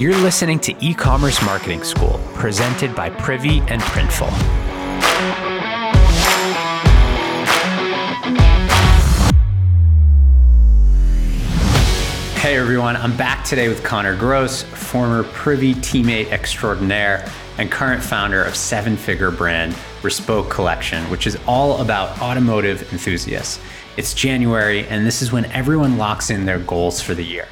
You're listening to E Commerce Marketing School, presented by Privy and Printful. Hey everyone, I'm back today with Connor Gross, former Privy teammate extraordinaire and current founder of seven figure brand Respoke Collection, which is all about automotive enthusiasts. It's January, and this is when everyone locks in their goals for the year.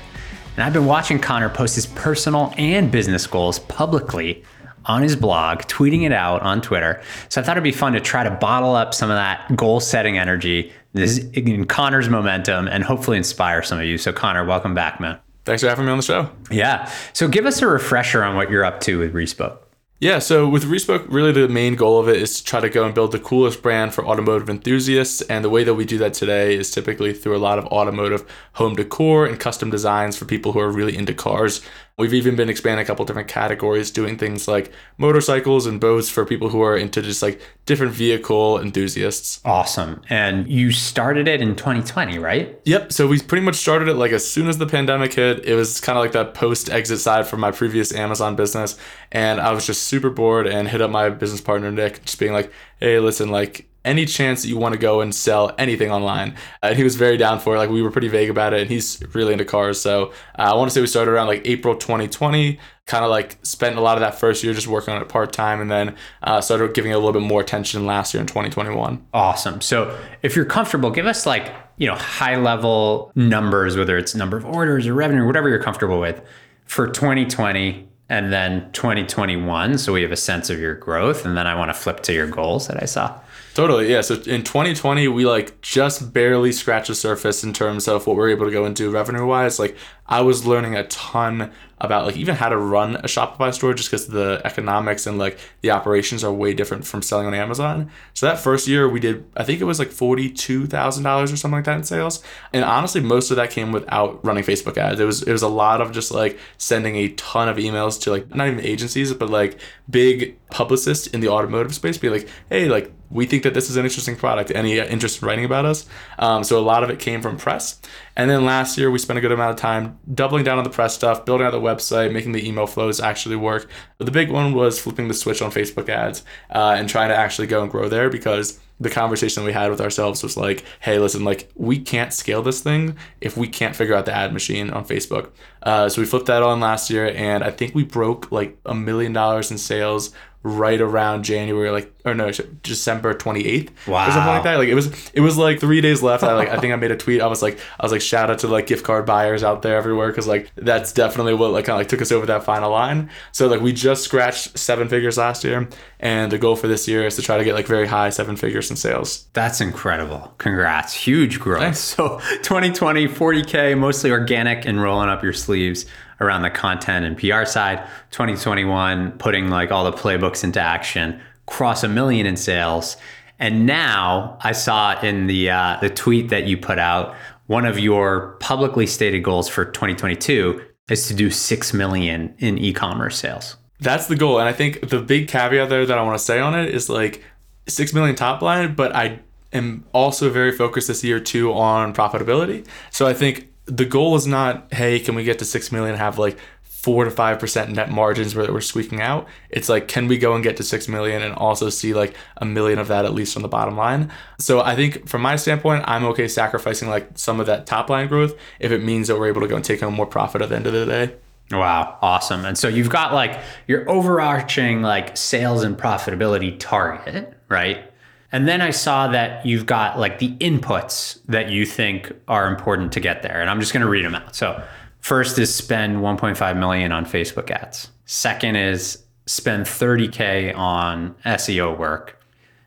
And I've been watching Connor post his personal and business goals publicly on his blog, tweeting it out on Twitter. So I thought it'd be fun to try to bottle up some of that goal setting energy, this in Connor's momentum, and hopefully inspire some of you. So Connor, welcome back, man. Thanks for having me on the show. Yeah. So give us a refresher on what you're up to with Respoke. Yeah, so with Respoke, really the main goal of it is to try to go and build the coolest brand for automotive enthusiasts. And the way that we do that today is typically through a lot of automotive home decor and custom designs for people who are really into cars. We've even been expanding a couple different categories, doing things like motorcycles and boats for people who are into just like different vehicle enthusiasts. Awesome. And you started it in 2020, right? Yep. So we pretty much started it like as soon as the pandemic hit. It was kind of like that post exit side from my previous Amazon business. And I was just super bored and hit up my business partner, Nick, just being like, hey, listen, like, any chance that you want to go and sell anything online. And he was very down for it. Like we were pretty vague about it, and he's really into cars. So uh, I want to say we started around like April 2020. Kind of like spent a lot of that first year just working on it part time, and then uh, started giving it a little bit more attention last year in 2021. Awesome. So if you're comfortable, give us like you know high level numbers, whether it's number of orders or revenue, or whatever you're comfortable with, for 2020 and then 2021 so we have a sense of your growth and then i want to flip to your goals that i saw Totally, yeah. So in 2020, we like just barely scratched the surface in terms of what we're able to go into revenue wise. Like I was learning a ton about like even how to run a Shopify store just because the economics and like the operations are way different from selling on Amazon. So that first year we did I think it was like forty-two thousand dollars or something like that in sales. And honestly, most of that came without running Facebook ads. It was it was a lot of just like sending a ton of emails to like not even agencies, but like big publicists in the automotive space, be like, hey, like we think that this is an interesting product. Any interest in writing about us? Um, so a lot of it came from press. And then last year, we spent a good amount of time doubling down on the press stuff, building out the website, making the email flows actually work. But the big one was flipping the switch on Facebook ads uh, and trying to actually go and grow there because the conversation we had with ourselves was like, hey, listen, like we can't scale this thing if we can't figure out the ad machine on Facebook. Uh, so we flipped that on last year, and I think we broke like a million dollars in sales right around January, like or no, December twenty eighth, wow. or something like that. Like it was, it was like three days left. I like, I think I made a tweet. I was like, I was like, shout out to like gift card buyers out there everywhere, because like that's definitely what like kind of like took us over that final line. So like we just scratched seven figures last year, and the goal for this year is to try to get like very high seven figures in sales. That's incredible. Congrats, huge growth. Thanks. So 2020, 40k, mostly organic and rolling up your sleeves around the content and PR side. 2021, putting like all the playbooks into action, cross a million in sales. And now I saw in the uh, the tweet that you put out, one of your publicly stated goals for 2022 is to do six million in e-commerce sales. That's the goal, and I think the big caveat there that I want to say on it is like six million top line, but I am also very focused this year too on profitability. So I think the goal is not, hey, can we get to six million and have like four to five percent net margins where we're squeaking out. It's like, can we go and get to six million and also see like a million of that at least on the bottom line? So I think from my standpoint, I'm okay sacrificing like some of that top line growth if it means that we're able to go and take home more profit at the end of the day. Wow, awesome. And so you've got like your overarching like sales and profitability target, right? And then I saw that you've got like the inputs that you think are important to get there. And I'm just going to read them out. So, first is spend 1.5 million on Facebook ads. Second is spend 30k on SEO work.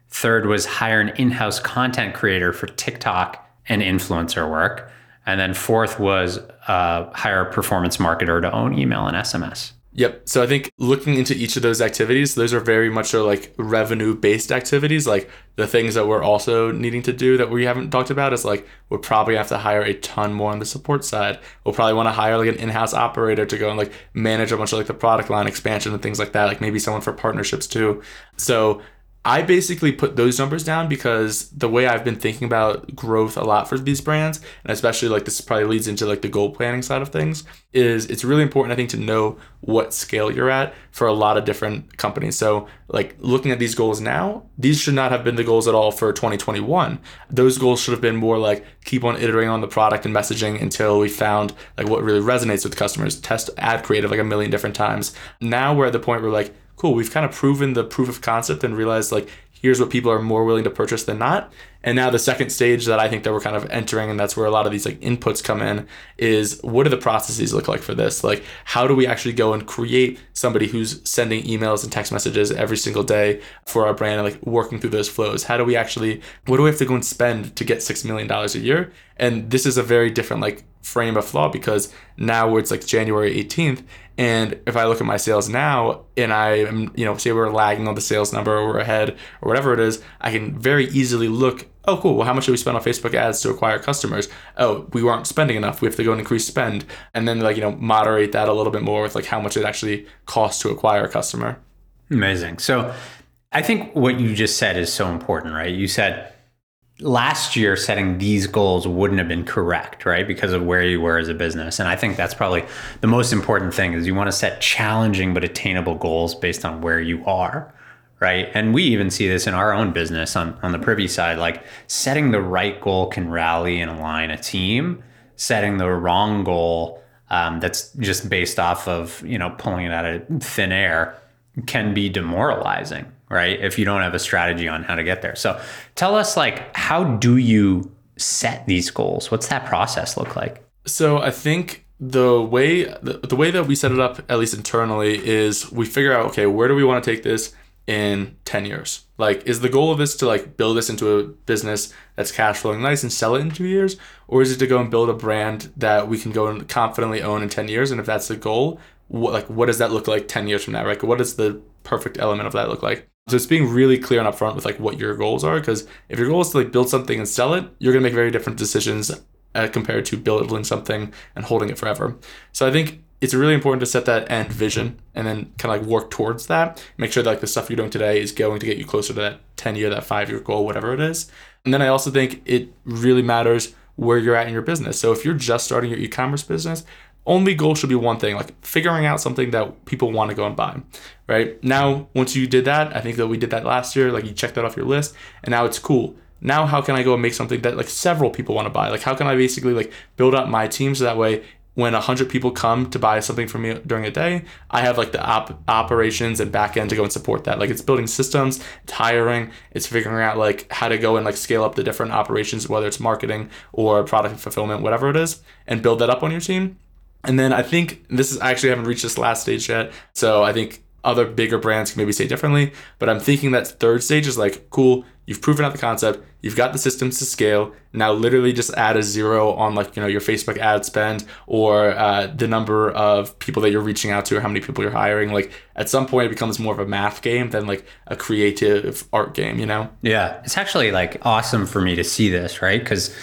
Third was hire an in-house content creator for TikTok and influencer work. And then fourth was uh, hire a performance marketer to own email and SMS. Yep. So I think looking into each of those activities, those are very much like revenue based activities. Like the things that we're also needing to do that we haven't talked about is like we'll probably have to hire a ton more on the support side. We'll probably want to hire like an in house operator to go and like manage a bunch of like the product line expansion and things like that. Like maybe someone for partnerships too. So I basically put those numbers down because the way I've been thinking about growth a lot for these brands, and especially like this probably leads into like the goal planning side of things, is it's really important I think to know what scale you're at for a lot of different companies. So like looking at these goals now, these should not have been the goals at all for 2021. Those goals should have been more like keep on iterating on the product and messaging until we found like what really resonates with customers. Test ad creative like a million different times. Now we're at the point where like cool, we've kind of proven the proof of concept and realized like here's what people are more willing to purchase than not. And now the second stage that I think that we're kind of entering, and that's where a lot of these like inputs come in, is what do the processes look like for this? Like how do we actually go and create somebody who's sending emails and text messages every single day for our brand and like working through those flows? How do we actually what do we have to go and spend to get six million dollars a year? And this is a very different like frame of thought because now it's like January 18th and if I look at my sales now and I am, you know, say we're lagging on the sales number or we're ahead or whatever it is, I can very easily look, oh, cool, well, how much did we spend on Facebook ads to acquire customers? Oh, we weren't spending enough. We have to go and increase spend. And then, like, you know, moderate that a little bit more with like how much it actually costs to acquire a customer. Amazing. So I think what you just said is so important, right? You said, last year setting these goals wouldn't have been correct right because of where you were as a business and i think that's probably the most important thing is you want to set challenging but attainable goals based on where you are right and we even see this in our own business on, on the privy side like setting the right goal can rally and align a team setting the wrong goal um, that's just based off of you know pulling it out of thin air can be demoralizing right? If you don't have a strategy on how to get there. So tell us like how do you set these goals? What's that process look like? So I think the way the, the way that we set it up at least internally is we figure out okay, where do we want to take this in 10 years? Like is the goal of this to like build this into a business that's cash flowing nice and sell it in 2 years? Or is it to go and build a brand that we can go and confidently own in 10 years? And if that's the goal, what like what does that look like 10 years from now right? What does the perfect element of that look like? So it's being really clear and upfront with like what your goals are because if your goal is to like build something and sell it you're going to make very different decisions uh, compared to building something and holding it forever. So i think it's really important to set that end vision and then kind of like work towards that. Make sure that like the stuff you're doing today is going to get you closer to that 10 year that 5 year goal whatever it is. And then i also think it really matters where you're at in your business. So if you're just starting your e-commerce business only goal should be one thing like figuring out something that people want to go and buy right? Now once you did that i think that we did that last year like you checked that off your list and now it's cool. Now how can i go and make something that like several people want to buy? Like how can i basically like build up my team so that way when 100 people come to buy something from me during a day i have like the op- operations and back end to go and support that like it's building systems it's hiring it's figuring out like how to go and like scale up the different operations whether it's marketing or product fulfillment whatever it is and build that up on your team and then I think this is I actually haven't reached this last stage yet. So I think other bigger brands can maybe say differently. But I'm thinking that third stage is like, cool, you've proven out the concept, you've got the systems to scale. Now literally just add a zero on like, you know, your Facebook ad spend or uh, the number of people that you're reaching out to or how many people you're hiring. Like at some point it becomes more of a math game than like a creative art game, you know? Yeah. It's actually like awesome for me to see this, right? Because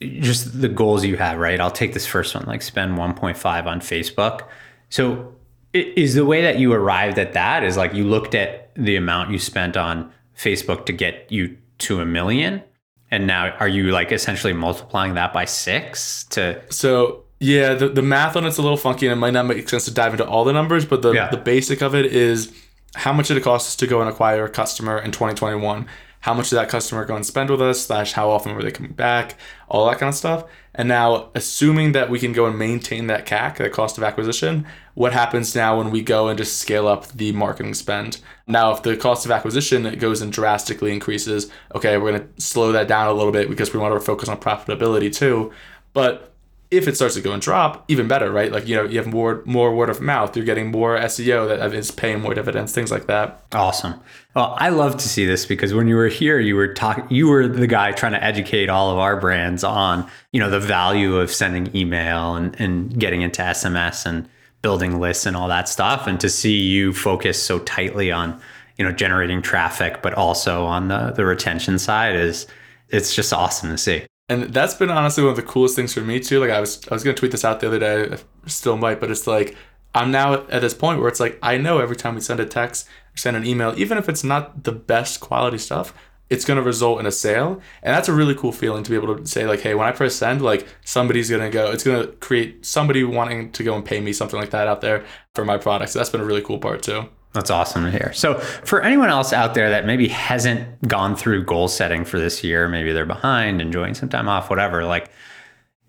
just the goals you have, right? I'll take this first one, like spend 1.5 on Facebook. So is the way that you arrived at that is like you looked at the amount you spent on Facebook to get you to a million and now are you like essentially multiplying that by 6 to So yeah, the, the math on it's a little funky and it might not make sense to dive into all the numbers, but the, yeah. the basic of it is how much did it cost us to go and acquire a customer in 2021? How much did that customer go and spend with us slash how often were they coming back all that kind of stuff. And now assuming that we can go and maintain that cac that cost of acquisition what happens now when we go and just scale up the marketing spend? Now if the cost of acquisition goes and drastically increases okay we're going to slow that down a little bit because we want to focus on profitability too. But if it starts to go and drop, even better, right? Like you know, you have more more word of mouth. You're getting more SEO that is paying more dividends, things like that. Awesome. Well, I love to see this because when you were here, you were talking. You were the guy trying to educate all of our brands on you know the value of sending email and and getting into SMS and building lists and all that stuff. And to see you focus so tightly on you know generating traffic, but also on the the retention side is it's just awesome to see and that's been honestly one of the coolest things for me too. Like I was I was gonna tweet this out the other day, I still might, but it's like I'm now at this point where it's like I know every time we send a text or send an email, even if it's not the best quality stuff, it's to result in a sale. And that's a really cool feeling to be able to say like hey when i press send like somebody's to go it's to create somebody wanting to go and pay me something like that out there for my product. So that's been a really cool part too that's awesome to hear. So, for anyone else out there that maybe hasn't gone through goal setting for this year, maybe they're behind, enjoying some time off, whatever, like,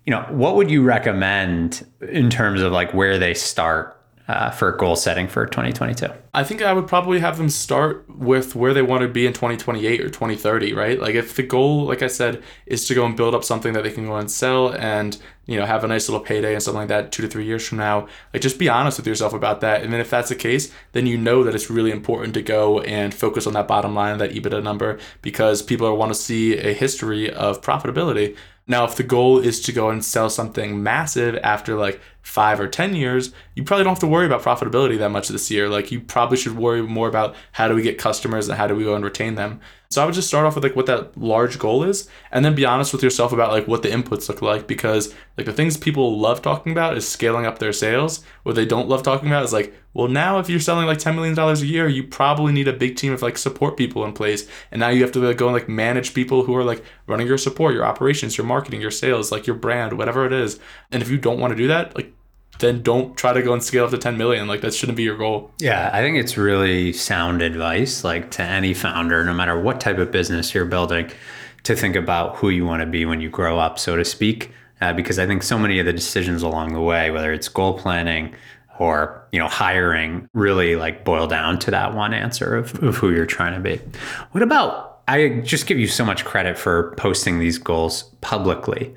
you know, what would you recommend in terms of like where they start uh, for goal setting for 2022? I think I would probably have them start with where they want to be in 2028 or 2030, right? Like if the goal, like I said, is to go and build up something that they can go and sell and, you know, have a nice little payday and something like that two to three years from now, like just be honest with yourself about that. And then if that's the case, then you know that it's really important to go and focus on that bottom line, that EBITDA number, because people want to see a history of profitability. Now, if the goal is to go and sell something massive after like five or 10 years, you probably don't have to worry about profitability that much this year. Like, you probably should worry more about how do we get customers and how do we go and retain them. So I would just start off with like what that large goal is and then be honest with yourself about like what the inputs look like because like the things people love talking about is scaling up their sales. What they don't love talking about is like, well now if you're selling like 10 million dollars a year, you probably need a big team of like support people in place. And now you have to like, go and like manage people who are like running your support, your operations, your marketing, your sales, like your brand, whatever it is. And if you don't want to do that, like then don't try to go and scale up to 10 million. Like that shouldn't be your goal. Yeah, I think it's really sound advice, like to any founder, no matter what type of business you're building, to think about who you want to be when you grow up, so to speak. Uh, because I think so many of the decisions along the way, whether it's goal planning or you know hiring, really like boil down to that one answer of, of who you're trying to be. What about? I just give you so much credit for posting these goals publicly.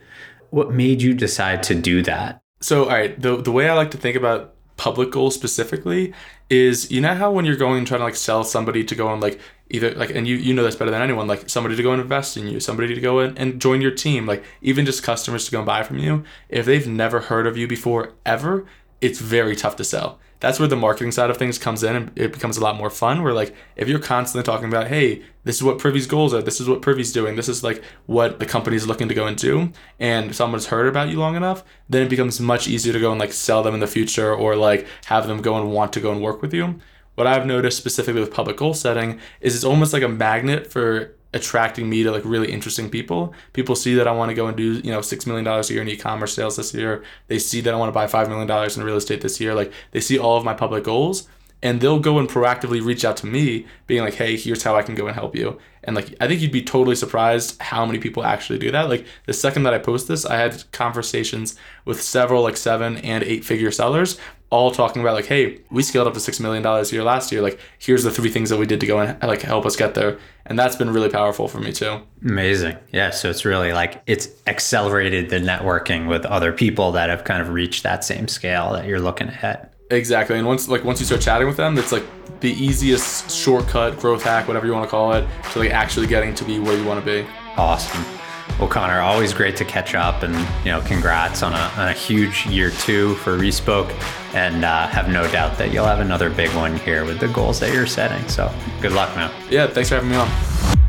What made you decide to do that? So, all right, the the way I like to think about public goals specifically is you know how when you're going and trying to like sell somebody to go and like either like and you you know this better than anyone like somebody to go and invest in you somebody to go in and join your team like even just customers to go and buy from you if they've never heard of you before ever it's very tough to sell that's where the marketing side of things comes in and it becomes a lot more fun. Where like if you're constantly talking about hey this is what privy's goals are this is what privy's doing this is like what the company's looking to go and do and someone's heard about you long enough then it becomes much easier to go and like sell them in the future or like have them go and want to go and work with you. What i've noticed specifically with public goal setting is it's almost like a magnet for attracting me to like really interesting people. People see that I want to go and do, you know, six million dollars a year in e-commerce sales this year. They see that I want to buy five million dollars in real estate this year. Like they see all of my public goals and they'll go and proactively reach out to me being like hey here's how i can go and help you and like i think you'd be totally surprised how many people actually do that like the second that i post this i had conversations with several like seven and eight figure sellers all talking about like hey we scaled up to six million dollars a year last year like here's the three things that we did to go and like help us get there and that's been really powerful for me too amazing yeah so it's really like it's accelerated the networking with other people that have kind of reached that same scale that you're looking at Exactly. And once like once you start chatting with them, it's like the easiest shortcut, growth hack, whatever you want to call it, to like actually getting to be where you want to be. Awesome. Well, Connor, always great to catch up, and you know, congrats on a, on a huge year two for Respoke, and uh, have no doubt that you'll have another big one here with the goals that you're setting. So, good luck, man. Yeah, thanks for having me on.